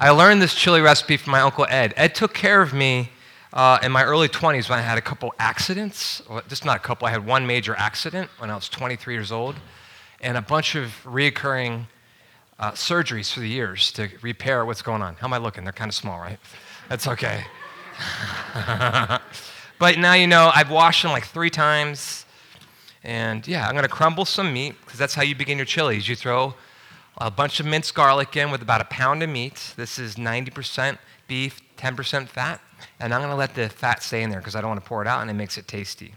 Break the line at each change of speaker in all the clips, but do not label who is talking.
I learned this chili recipe from my Uncle Ed. Ed took care of me uh, in my early 20s when I had a couple accidents. Well, just not a couple, I had one major accident when I was 23 years old, and a bunch of reoccurring uh, surgeries for the years to repair what's going on. How am I looking? They're kind of small, right? That's okay. but now you know, I've washed them like three times. And yeah, I'm going to crumble some meat because that's how you begin your chilies. You throw a bunch of minced garlic in with about a pound of meat. This is 90% beef, 10% fat. And I'm going to let the fat stay in there because I don't want to pour it out and it makes it tasty.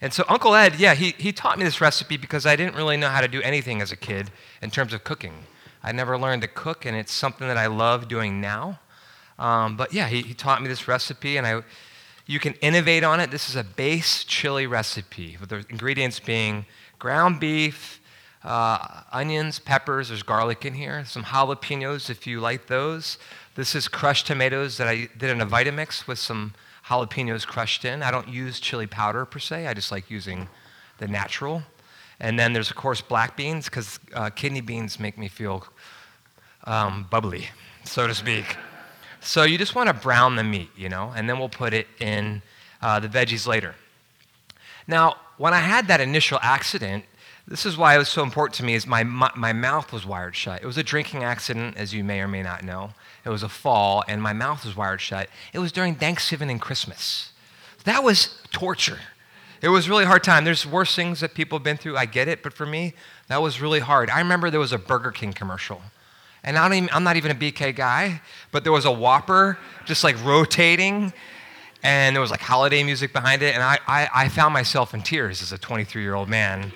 And so Uncle Ed, yeah, he, he taught me this recipe because I didn't really know how to do anything as a kid in terms of cooking. I never learned to cook, and it's something that I love doing now. Um, but yeah, he, he taught me this recipe, and I, you can innovate on it. This is a base chili recipe with the ingredients being ground beef, uh, onions, peppers, there's garlic in here, some jalapenos if you like those. This is crushed tomatoes that I did in a Vitamix with some jalapenos crushed in. I don't use chili powder per se, I just like using the natural. And then there's, of course, black beans, because uh, kidney beans make me feel um, bubbly, so to speak. So you just want to brown the meat, you know, and then we'll put it in uh, the veggies later. Now, when I had that initial accident, this is why it was so important to me is my, my, my, mouth was wired shut. It was a drinking accident, as you may or may not know. It was a fall, and my mouth was wired shut. It was during Thanksgiving and Christmas. That was torture. It was really hard time. There's worse things that people have been through. I get it, but for me, that was really hard. I remember there was a Burger King commercial. And I am not even a BK guy, but there was a Whopper just like rotating, and there was like holiday music behind it. And I, I, I found myself in tears as a 23 year old man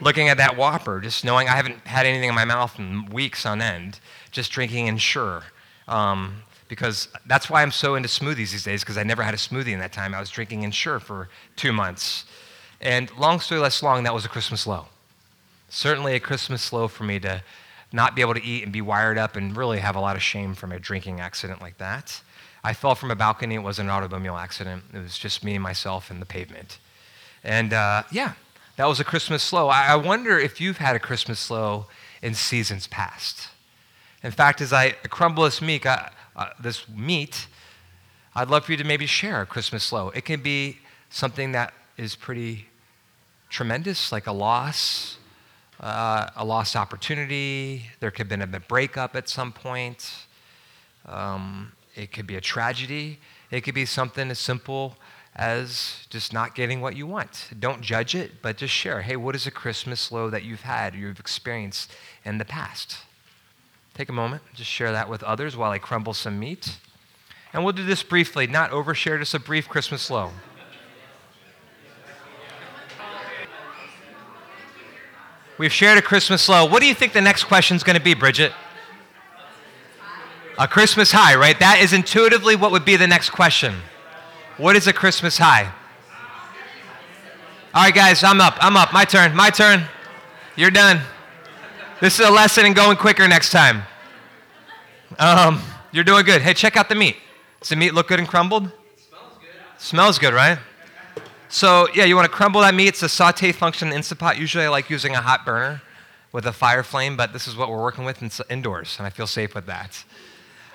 looking at that Whopper, just knowing I haven't had anything in my mouth in weeks on end, just drinking Ensure. Um, because that's why I'm so into smoothies these days, because I never had a smoothie in that time. I was drinking Ensure for two months. And long story less long, that was a Christmas low. Certainly a Christmas low for me to not be able to eat and be wired up and really have a lot of shame from a drinking accident like that. I fell from a balcony. It wasn't an automobile accident. It was just me and myself and the pavement. And uh, yeah, that was a Christmas slow. I wonder if you've had a Christmas slow in seasons past. In fact, as I crumble this meat, uh, uh, this meat, I'd love for you to maybe share a Christmas slow. It can be something that is pretty tremendous, like a loss, uh, a lost opportunity. There could have been a breakup at some point. Um, it could be a tragedy. It could be something as simple as just not getting what you want. Don't judge it, but just share. Hey, what is a Christmas low that you've had, you've experienced in the past? Take a moment, just share that with others while I crumble some meat. And we'll do this briefly, not overshare, just a brief Christmas low. We've shared a Christmas low. What do you think the next question is going to be, Bridget? A Christmas high, right? That is intuitively what would be the next question. What is a Christmas high? All right, guys, I'm up. I'm up. My turn. My turn. You're done. This is a lesson in going quicker next time. Um, you're doing good. Hey, check out the meat. Does the meat look good and crumbled?
Smells good.
Smells good, right? So, yeah, you want to crumble that meat. It's a saute function Instant Pot. Usually I like using a hot burner with a fire flame, but this is what we're working with in- indoors, and I feel safe with that.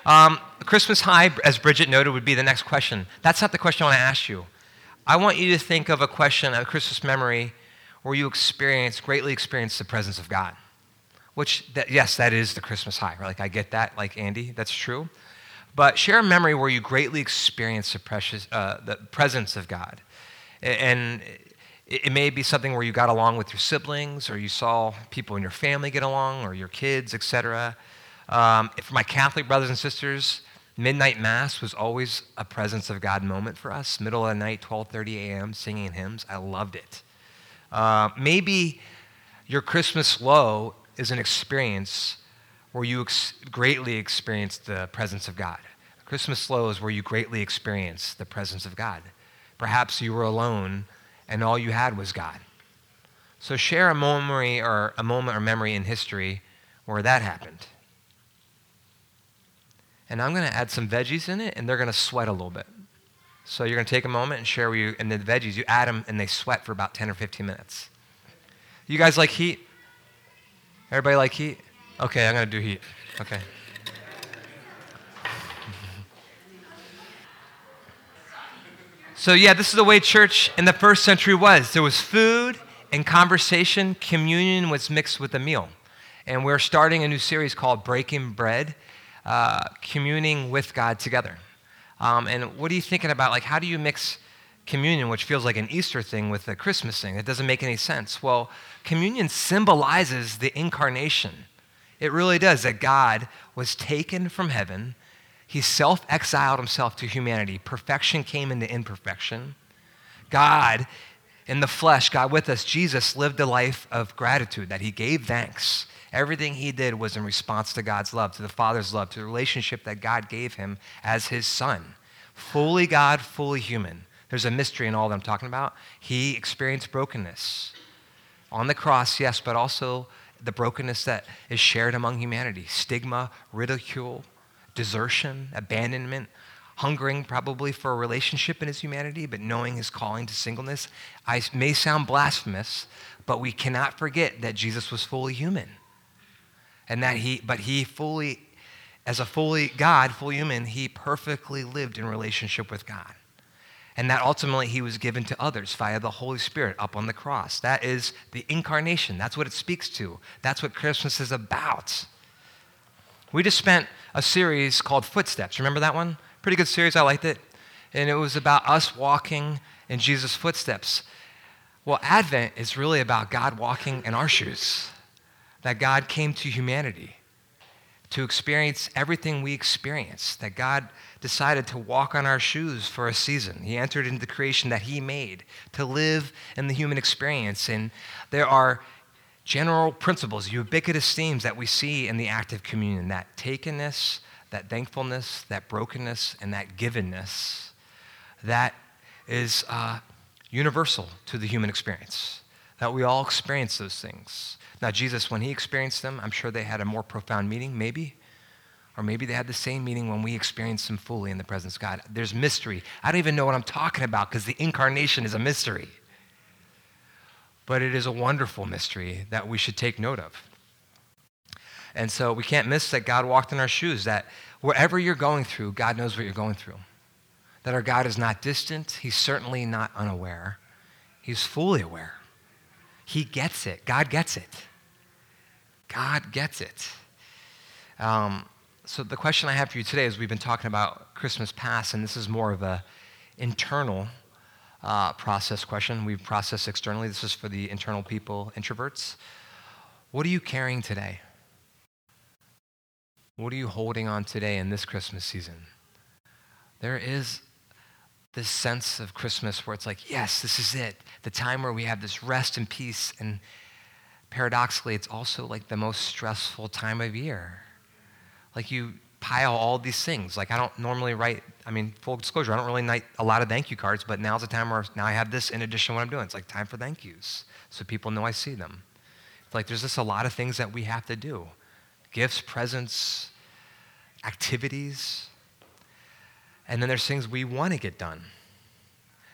Um, Christmas high, as Bridget noted, would be the next question. That's not the question I want to ask you. I want you to think of a question, a Christmas memory, where you experience, greatly experience the presence of God. Which, that, yes, that is the Christmas high. Right? Like I get that, like Andy, that's true. But share a memory where you greatly experience the, precious, uh, the presence of God. And it may be something where you got along with your siblings, or you saw people in your family get along, or your kids, etc. Um, for my Catholic brothers and sisters, midnight mass was always a presence of God moment for us. Middle of the night, 12:30 a.m., singing hymns. I loved it. Uh, maybe your Christmas low is an experience where you ex- greatly experience the presence of God. Christmas low is where you greatly experience the presence of God. Perhaps you were alone and all you had was God. So share a memory or a moment or memory in history where that happened and I'm going to add some veggies in it, and they're going to sweat a little bit. So you're going to take a moment and share with you, and the veggies, you add them, and they sweat for about 10 or 15 minutes. You guys like heat? Everybody like heat? Okay, I'm going to do heat. Okay. So, yeah, this is the way church in the first century was. There was food and conversation, communion was mixed with a meal. And we're starting a new series called Breaking Bread uh, communing with God together. Um, and what are you thinking about? Like, how do you mix communion, which feels like an Easter thing, with a Christmas thing? It doesn't make any sense. Well, communion symbolizes the incarnation. It really does, that God was taken from heaven he self exiled himself to humanity. Perfection came into imperfection. God, in the flesh, God with us, Jesus lived a life of gratitude, that he gave thanks. Everything he did was in response to God's love, to the Father's love, to the relationship that God gave him as his son. Fully God, fully human. There's a mystery in all that I'm talking about. He experienced brokenness on the cross, yes, but also the brokenness that is shared among humanity stigma, ridicule, desertion, abandonment, hungering probably for a relationship in his humanity, but knowing his calling to singleness. I may sound blasphemous, but we cannot forget that Jesus was fully human. And that he, but he fully, as a fully God, fully human, he perfectly lived in relationship with God. And that ultimately he was given to others via the Holy Spirit up on the cross. That is the incarnation. That's what it speaks to. That's what Christmas is about. We just spent a series called Footsteps. Remember that one? Pretty good series. I liked it. And it was about us walking in Jesus' footsteps. Well, Advent is really about God walking in our shoes, that God came to humanity to experience everything we experience, that God decided to walk on our shoes for a season. He entered into the creation that He made to live in the human experience. And there are general principles, ubiquitous themes that we see in the act of communion that takenness, that thankfulness, that brokenness, and that givenness that is uh, universal to the human experience. That we all experience those things. Now, Jesus, when he experienced them, I'm sure they had a more profound meaning, maybe. Or maybe they had the same meaning when we experienced them fully in the presence of God. There's mystery. I don't even know what I'm talking about because the incarnation is a mystery but it is a wonderful mystery that we should take note of. And so we can't miss that God walked in our shoes, that wherever you're going through, God knows what you're going through. That our God is not distant, He's certainly not unaware, He's fully aware. He gets it. God gets it. God gets it. Um, so the question I have for you today is we've been talking about Christmas past, and this is more of a internal uh, process question. We process externally. This is for the internal people, introverts. What are you carrying today? What are you holding on today in this Christmas season? There is this sense of Christmas where it's like, yes, this is it. The time where we have this rest and peace. And paradoxically, it's also like the most stressful time of year. Like you pile all these things. Like I don't normally write, I mean, full disclosure, I don't really write a lot of thank you cards, but now's the time where now I have this in addition to what I'm doing. It's like time for thank yous. So people know I see them. It's like there's just a lot of things that we have to do. Gifts, presents, activities. And then there's things we want to get done.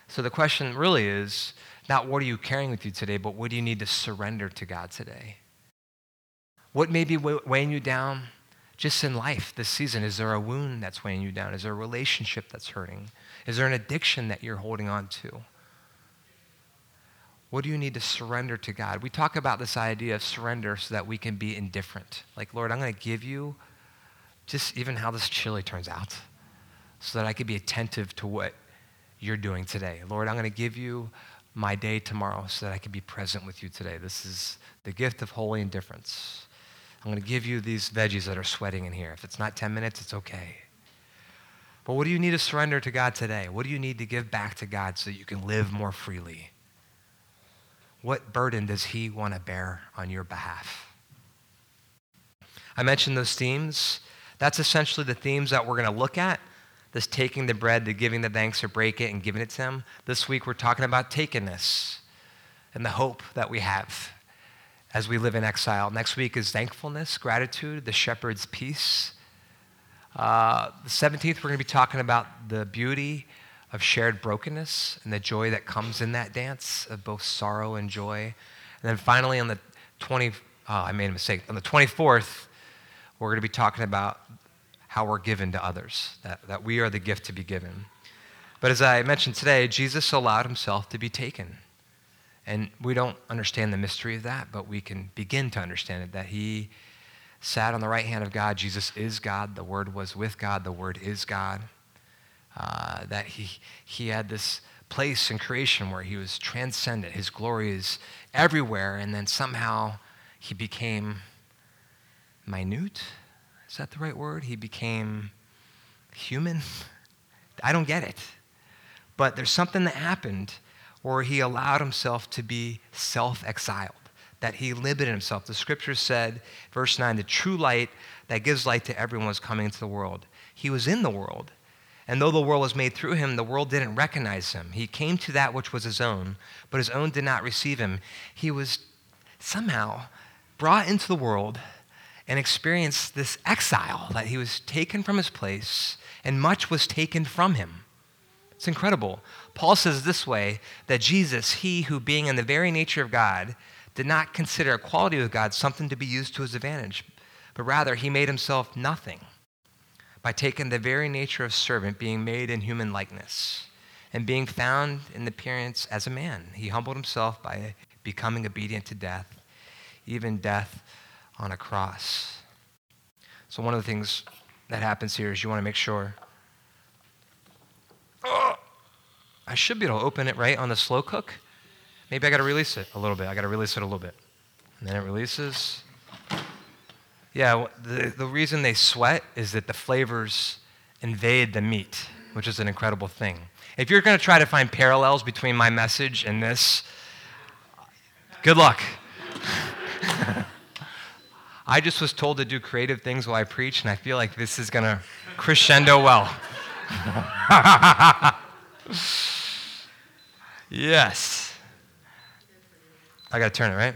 So the question really is not what are you carrying with you today, but what do you need to surrender to God today? What may be weighing you down? just in life this season? Is there a wound that's weighing you down? Is there a relationship that's hurting? Is there an addiction that you're holding on to? What do you need to surrender to God? We talk about this idea of surrender so that we can be indifferent. Like, Lord, I'm going to give you just even how this chili turns out so that I can be attentive to what you're doing today. Lord, I'm going to give you my day tomorrow so that I can be present with you today. This is the gift of holy indifference. I'm going to give you these veggies that are sweating in here. If it's not 10 minutes, it's okay. But what do you need to surrender to God today? What do you need to give back to God so that you can live more freely? What burden does He want to bear on your behalf? I mentioned those themes. That's essentially the themes that we're going to look at this taking the bread, the giving the thanks or break it and giving it to Him. This week we're talking about takenness and the hope that we have as we live in exile. Next week is thankfulness, gratitude, the shepherd's peace. Uh, the 17th, we're going to be talking about the beauty of shared brokenness and the joy that comes in that dance of both sorrow and joy. And then finally, on the 20, oh, I made a mistake. On the 24th, we're going to be talking about how we're given to others, that, that we are the gift to be given. But as I mentioned today, Jesus allowed himself to be taken. And we don't understand the mystery of that, but we can begin to understand it that he sat on the right hand of God. Jesus is God. The Word was with God. The Word is God. Uh, that he, he had this place in creation where he was transcendent. His glory is everywhere. And then somehow he became minute. Is that the right word? He became human. I don't get it. But there's something that happened where he allowed himself to be self exiled, that he limited himself. The scripture said, verse 9, the true light that gives light to everyone was coming into the world. He was in the world. And though the world was made through him, the world didn't recognize him. He came to that which was his own, but his own did not receive him. He was somehow brought into the world and experienced this exile that he was taken from his place and much was taken from him. It's incredible. Paul says this way that Jesus, he who being in the very nature of God, did not consider equality with God something to be used to his advantage, but rather he made himself nothing by taking the very nature of servant, being made in human likeness, and being found in appearance as a man. He humbled himself by becoming obedient to death, even death on a cross. So, one of the things that happens here is you want to make sure Oh, I should be able to open it right on the slow cook. Maybe I got to release it a little bit. I got to release it a little bit. And then it releases. Yeah, the, the reason they sweat is that the flavors invade the meat, which is an incredible thing. If you're going to try to find parallels between my message and this, good luck. I just was told to do creative things while I preach, and I feel like this is going to crescendo well. yes. I got to turn it, right?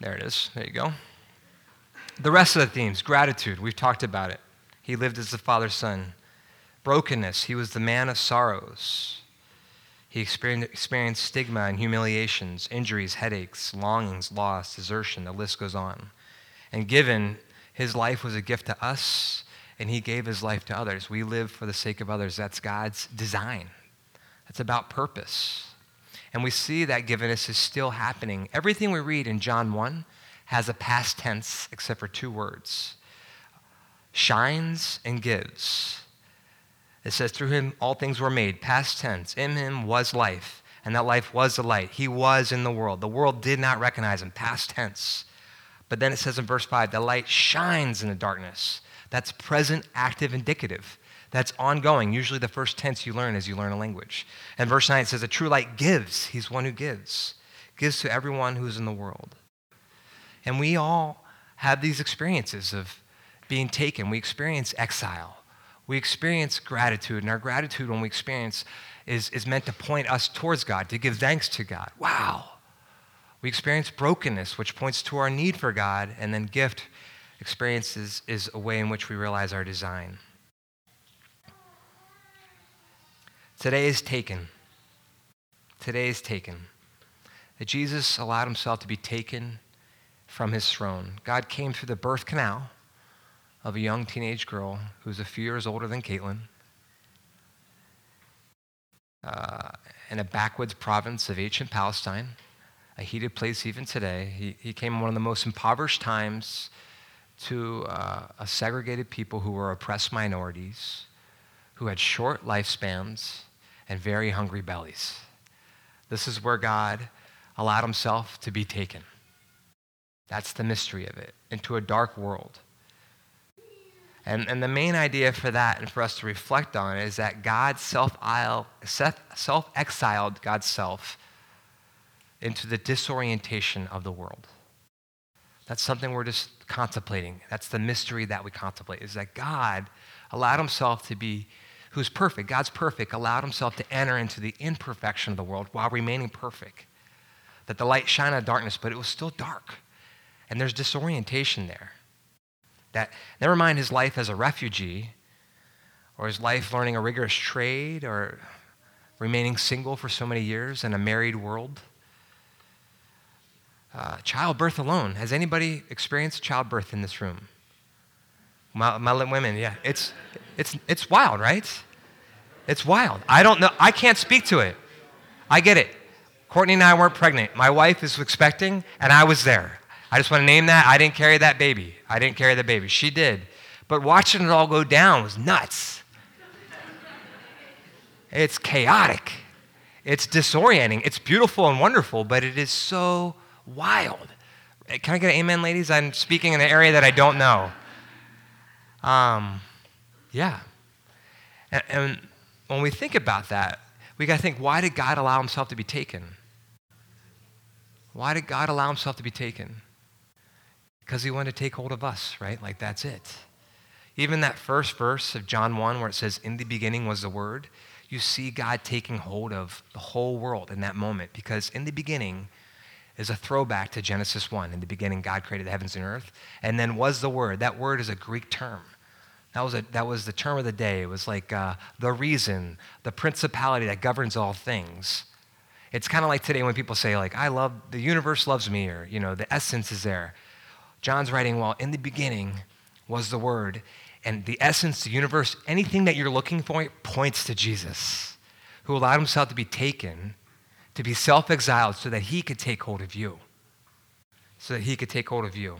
There it is. There you go. The rest of the themes gratitude, we've talked about it. He lived as the Father's Son. Brokenness, he was the man of sorrows. He experienced stigma and humiliations, injuries, headaches, longings, loss, desertion, the list goes on. And given his life was a gift to us, and he gave his life to others. We live for the sake of others. That's God's design. That's about purpose. And we see that givenness is still happening. Everything we read in John 1 has a past tense except for two words shines and gives. It says, Through him all things were made, past tense. In him was life, and that life was the light. He was in the world. The world did not recognize him, past tense. But then it says in verse 5 the light shines in the darkness, that's present, active, indicative. That's ongoing. Usually the first tense you learn as you learn a language. And verse 9 says, A true light gives. He's one who gives, gives to everyone who's in the world. And we all have these experiences of being taken. We experience exile. We experience gratitude. And our gratitude, when we experience, is, is meant to point us towards God, to give thanks to God. Wow. We experience brokenness, which points to our need for God, and then gift experiences is a way in which we realize our design. Today is taken. Today is taken. That Jesus allowed himself to be taken from his throne. God came through the birth canal of a young teenage girl who's a few years older than Caitlin uh, in a backwoods province of ancient Palestine, a heated place even today. He, he came in one of the most impoverished times to uh, a segregated people who were oppressed minorities, who had short lifespans and very hungry bellies. This is where God allowed himself to be taken. That's the mystery of it, into a dark world. And, and the main idea for that and for us to reflect on is that God self exiled God's self into the disorientation of the world. That's something we're just contemplating. That's the mystery that we contemplate, is that God allowed himself to be, who's perfect, God's perfect, allowed himself to enter into the imperfection of the world while remaining perfect. That the light shined on darkness, but it was still dark. And there's disorientation there. That, never mind his life as a refugee, or his life learning a rigorous trade, or remaining single for so many years in a married world uh, childbirth alone. Has anybody experienced childbirth in this room? My, my women, yeah. It's, It's, it's wild, right? It's wild. I don't know. I can't speak to it. I get it. Courtney and I weren't pregnant. My wife is expecting, and I was there. I just want to name that. I didn't carry that baby. I didn't carry the baby. She did. But watching it all go down was nuts. it's chaotic. It's disorienting. It's beautiful and wonderful, but it is so wild. Can I get an amen, ladies? I'm speaking in an area that I don't know. Um, yeah. And, and when we think about that, we got to think why did God allow himself to be taken? Why did God allow himself to be taken? Because he wanted to take hold of us, right? Like that's it. Even that first verse of John 1 where it says, In the beginning was the Word, you see God taking hold of the whole world in that moment because in the beginning is a throwback to Genesis 1. In the beginning, God created the heavens and earth, and then was the Word. That word is a Greek term. That was, a, that was the term of the day. It was like uh, the reason, the principality that governs all things. It's kind of like today when people say, like, I love, the universe loves me, or, you know, the essence is there. John's writing, well, in the beginning was the Word, and the essence, the universe, anything that you're looking for points to Jesus, who allowed himself to be taken, to be self exiled, so that he could take hold of you. So that he could take hold of you.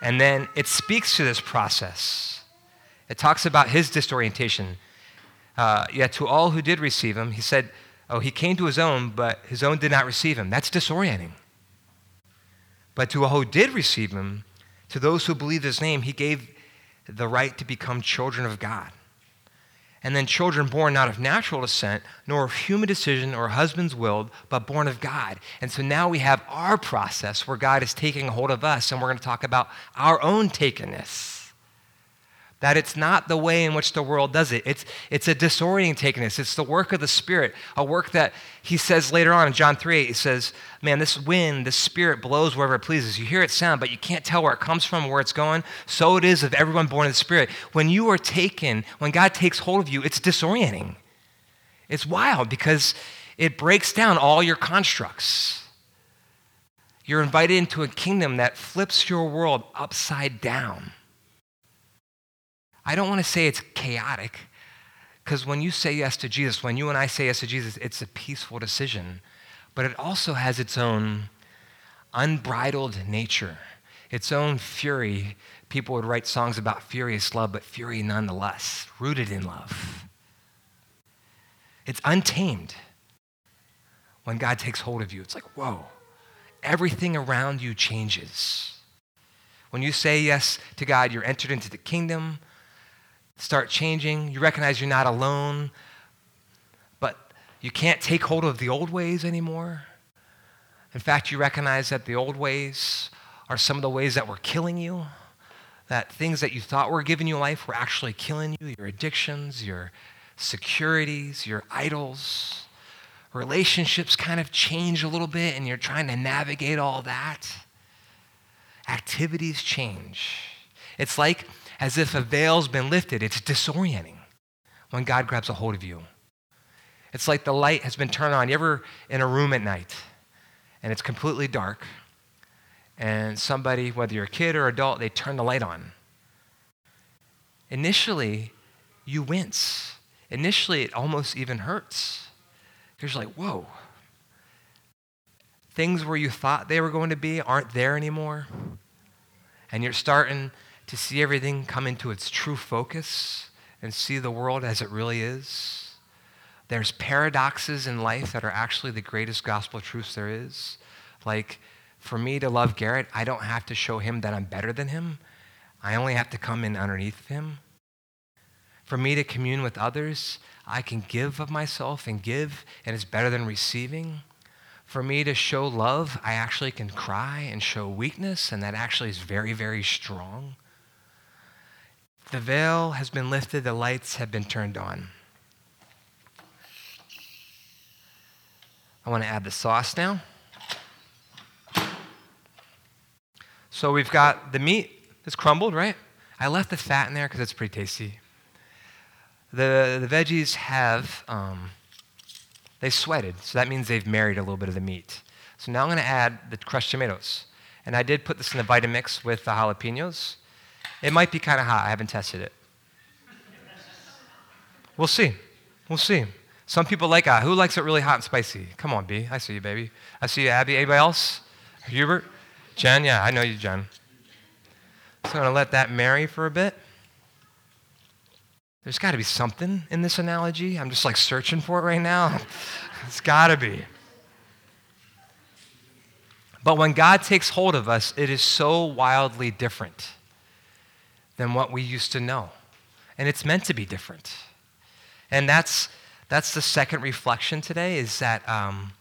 And then it speaks to this process. It talks about his disorientation. Uh, yet to all who did receive him, he said, Oh, he came to his own, but his own did not receive him. That's disorienting. But to all who did receive him, to those who believed his name, he gave the right to become children of God. And then children born not of natural descent, nor of human decision or husband's will, but born of God. And so now we have our process where God is taking hold of us, and we're going to talk about our own takenness that it's not the way in which the world does it. It's, it's a disorientingedness. It's the work of the Spirit, a work that he says later on in John 3 8, he says, Man, this wind, this Spirit blows wherever it pleases. You hear it sound, but you can't tell where it comes from, where it's going. So it is of everyone born of the Spirit. When you are taken, when God takes hold of you, it's disorienting. It's wild because it breaks down all your constructs. You're invited into a kingdom that flips your world upside down. I don't want to say it's chaotic, because when you say yes to Jesus, when you and I say yes to Jesus, it's a peaceful decision. But it also has its own unbridled nature, its own fury. People would write songs about furious love, but fury nonetheless, rooted in love. It's untamed when God takes hold of you. It's like, whoa, everything around you changes. When you say yes to God, you're entered into the kingdom start changing. You recognize you're not alone, but you can't take hold of the old ways anymore. In fact, you recognize that the old ways are some of the ways that were killing you, that things that you thought were giving you life were actually killing you your addictions, your securities, your idols. Relationships kind of change a little bit, and you're trying to navigate all that. Activities change. It's like as if a veil's been lifted. It's disorienting when God grabs a hold of you. It's like the light has been turned on. You ever in a room at night and it's completely dark, and somebody, whether you're a kid or adult, they turn the light on. Initially, you wince. Initially, it almost even hurts. Because you're like, whoa. Things where you thought they were going to be aren't there anymore. And you're starting to see everything come into its true focus and see the world as it really is. There's paradoxes in life that are actually the greatest gospel truths there is. Like, for me to love Garrett, I don't have to show him that I'm better than him. I only have to come in underneath him. For me to commune with others, I can give of myself and give, and it's better than receiving. For me to show love, I actually can cry and show weakness, and that actually is very, very strong. The veil has been lifted, the lights have been turned on. I want to add the sauce now. So we've got the meat that's crumbled, right? I left the fat in there because it's pretty tasty. The, the veggies have, um, they sweated, so that means they've married a little bit of the meat. So now I'm going to add the crushed tomatoes. And I did put this in the Vitamix with the jalapenos. It might be kind of hot. I haven't tested it. We'll see. We'll see. Some people like uh, who likes it really hot and spicy? Come on, B. I see you, baby. I see you, Abby. Anybody else? Hubert? Jen? Yeah, I know you, Jen. So I'm going to let that marry for a bit. There's got to be something in this analogy. I'm just like searching for it right now. it's got to be. But when God takes hold of us, it is so wildly different than what we used to know. And it's meant to be different. And that's, that's the second reflection today is that um,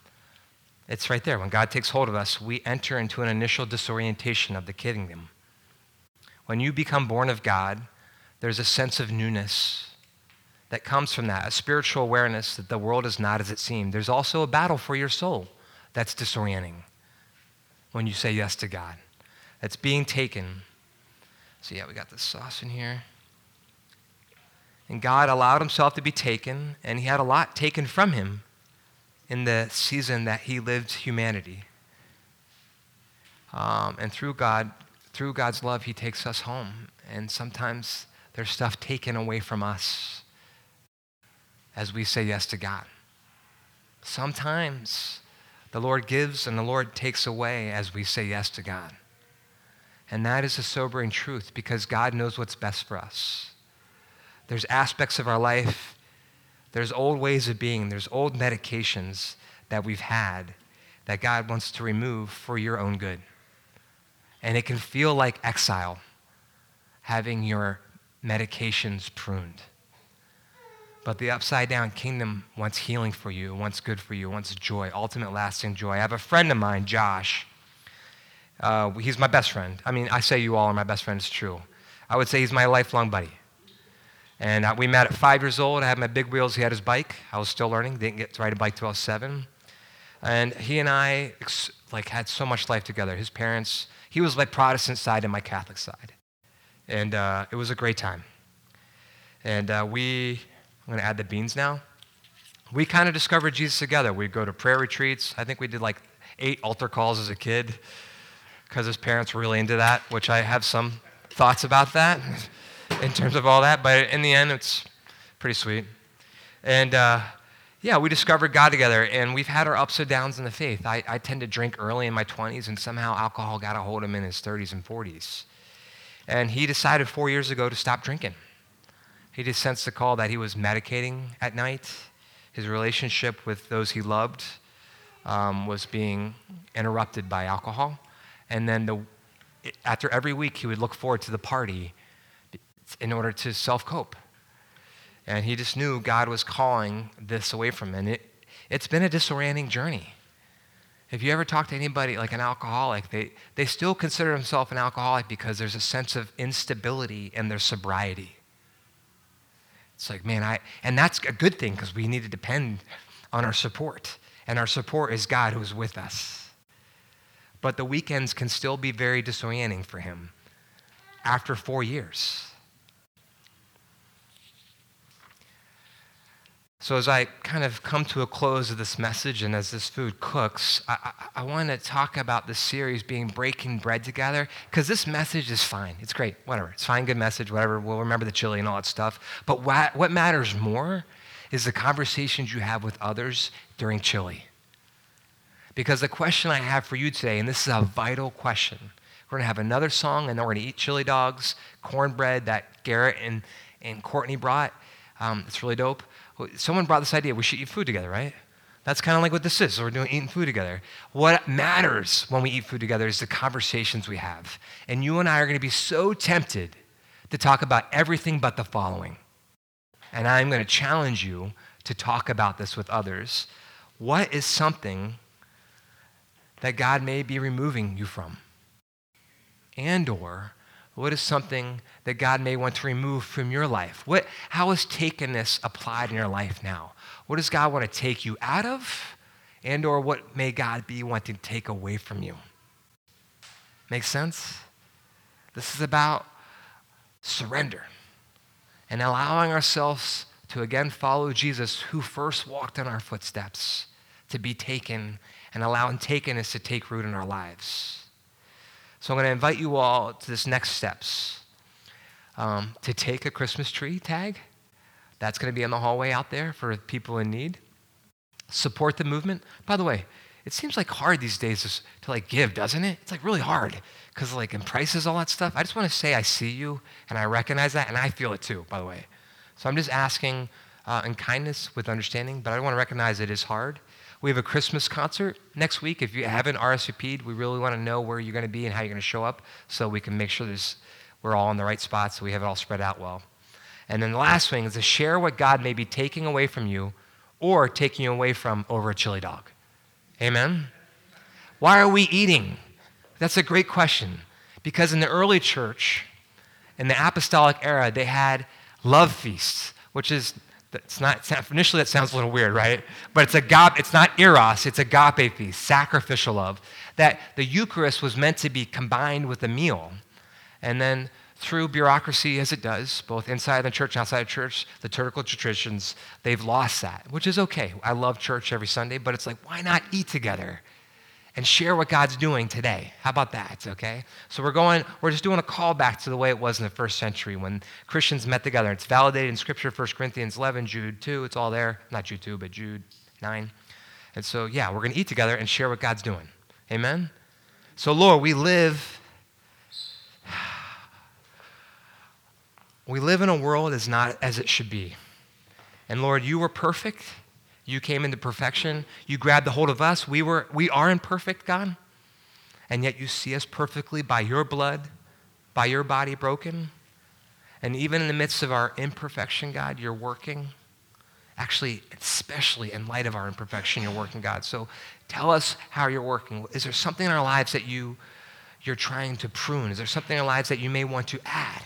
it's right there. When God takes hold of us, we enter into an initial disorientation of the kingdom. When you become born of God, there's a sense of newness that comes from that, a spiritual awareness that the world is not as it seemed. There's also a battle for your soul that's disorienting when you say yes to God. That's being taken. So, yeah, we got this sauce in here. And God allowed himself to be taken, and he had a lot taken from him in the season that he lived humanity. Um, and through God, through God's love, he takes us home. And sometimes there's stuff taken away from us as we say yes to God. Sometimes the Lord gives and the Lord takes away as we say yes to God. And that is a sobering truth because God knows what's best for us. There's aspects of our life, there's old ways of being, there's old medications that we've had that God wants to remove for your own good. And it can feel like exile having your medications pruned. But the upside down kingdom wants healing for you, wants good for you, wants joy, ultimate lasting joy. I have a friend of mine, Josh. Uh, he's my best friend. I mean, I say you all are my best friend, it's true. I would say he's my lifelong buddy. And uh, we met at five years old. I had my big wheels. He had his bike. I was still learning. Didn't get to ride a bike till I was seven. And he and I like had so much life together. His parents, he was like Protestant side and my Catholic side. And uh, it was a great time. And uh, we I'm to add the beans now. We kind of discovered Jesus together. We'd go to prayer retreats. I think we did like eight altar calls as a kid because his parents were really into that, which I have some thoughts about that in terms of all that. But in the end, it's pretty sweet. And uh, yeah, we discovered God together, and we've had our ups and downs in the faith. I, I tend to drink early in my 20s, and somehow alcohol got a hold of him in his 30s and 40s. And he decided four years ago to stop drinking. He just sensed the call that he was medicating at night. His relationship with those he loved um, was being interrupted by alcohol. And then the, after every week, he would look forward to the party in order to self cope. And he just knew God was calling this away from him. And it, it's been a disorienting journey. If you ever talk to anybody like an alcoholic, they, they still consider themselves an alcoholic because there's a sense of instability in their sobriety. It's like, man, I, and that's a good thing because we need to depend on our support. And our support is God who's with us. But the weekends can still be very disorienting for him after four years. So, as I kind of come to a close of this message and as this food cooks, I, I, I want to talk about this series being breaking bread together because this message is fine. It's great, whatever. It's fine, good message, whatever. We'll remember the chili and all that stuff. But what, what matters more is the conversations you have with others during chili. Because the question I have for you today, and this is a vital question, we're going to have another song and then we're going to eat chili dogs, cornbread that Garrett and, and Courtney brought. Um, it's really dope someone brought this idea we should eat food together, right? That's kind of like what this is. We're doing eating food together. What matters when we eat food together is the conversations we have. And you and I are going to be so tempted to talk about everything but the following. And I'm going to challenge you to talk about this with others. What is something that God may be removing you from? And or what is something that God may want to remove from your life? What, how is takenness applied in your life now? What does God want to take you out of? And or what may God be wanting to take away from you? Make sense? This is about surrender and allowing ourselves to again follow Jesus, who first walked in our footsteps, to be taken and allowing takenness to take root in our lives. So I'm going to invite you all to this next steps um, to take a Christmas tree tag, That's going to be in the hallway out there for people in need. Support the movement. By the way, it seems like hard these days to like give, doesn't it? It's like really hard because like in prices, all that stuff. I just want to say I see you and I recognize that and I feel it too, by the way. So I'm just asking uh, in kindness with understanding, but I want to recognize it is hard. We have a Christmas concert next week. If you haven't RSVP'd, we really want to know where you're going to be and how you're going to show up so we can make sure there's, we're all in the right spot so we have it all spread out well. And then the last thing is to share what God may be taking away from you or taking you away from over a chili dog. Amen? Why are we eating? That's a great question. Because in the early church, in the apostolic era, they had love feasts, which is it's not, initially that sounds a little weird, right? But it's agape, it's not eros, it's agape feast, sacrificial love. That the Eucharist was meant to be combined with a meal. And then through bureaucracy as it does, both inside the church and outside the church, the liturgical traditions, they've lost that, which is okay. I love church every Sunday, but it's like, why not eat together and share what God's doing today? How about that, okay? So we're going, we're just doing a callback to the way it was in the first century when Christians met together. It's validated in Scripture, 1 Corinthians 11, Jude 2, it's all there. Not Jude 2, but Jude 9. And so, yeah, we're going to eat together and share what God's doing. Amen? So, Lord, we live We live in a world as not as it should be. And Lord, you were perfect. You came into perfection. You grabbed the hold of us. We, were, we are imperfect, God. And yet you see us perfectly by your blood, by your body broken. And even in the midst of our imperfection, God, you're working. Actually, especially in light of our imperfection, you're working, God. So tell us how you're working. Is there something in our lives that you, you're trying to prune? Is there something in our lives that you may want to add?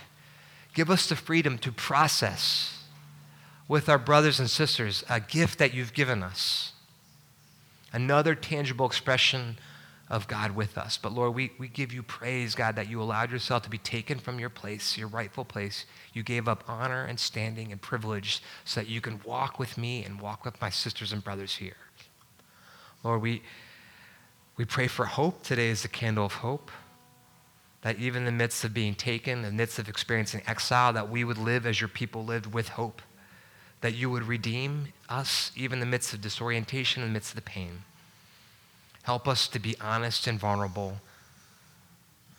Give us the freedom to process with our brothers and sisters a gift that you've given us. Another tangible expression of God with us. But Lord, we, we give you praise, God, that you allowed yourself to be taken from your place, your rightful place. You gave up honor and standing and privilege so that you can walk with me and walk with my sisters and brothers here. Lord, we, we pray for hope. Today is the candle of hope that even in the midst of being taken, in the midst of experiencing exile, that we would live as your people lived with hope, that you would redeem us even in the midst of disorientation, in the midst of the pain. Help us to be honest and vulnerable,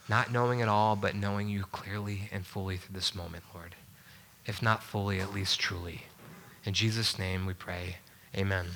not knowing it all, but knowing you clearly and fully through this moment, Lord. If not fully, at least truly. In Jesus' name we pray. Amen.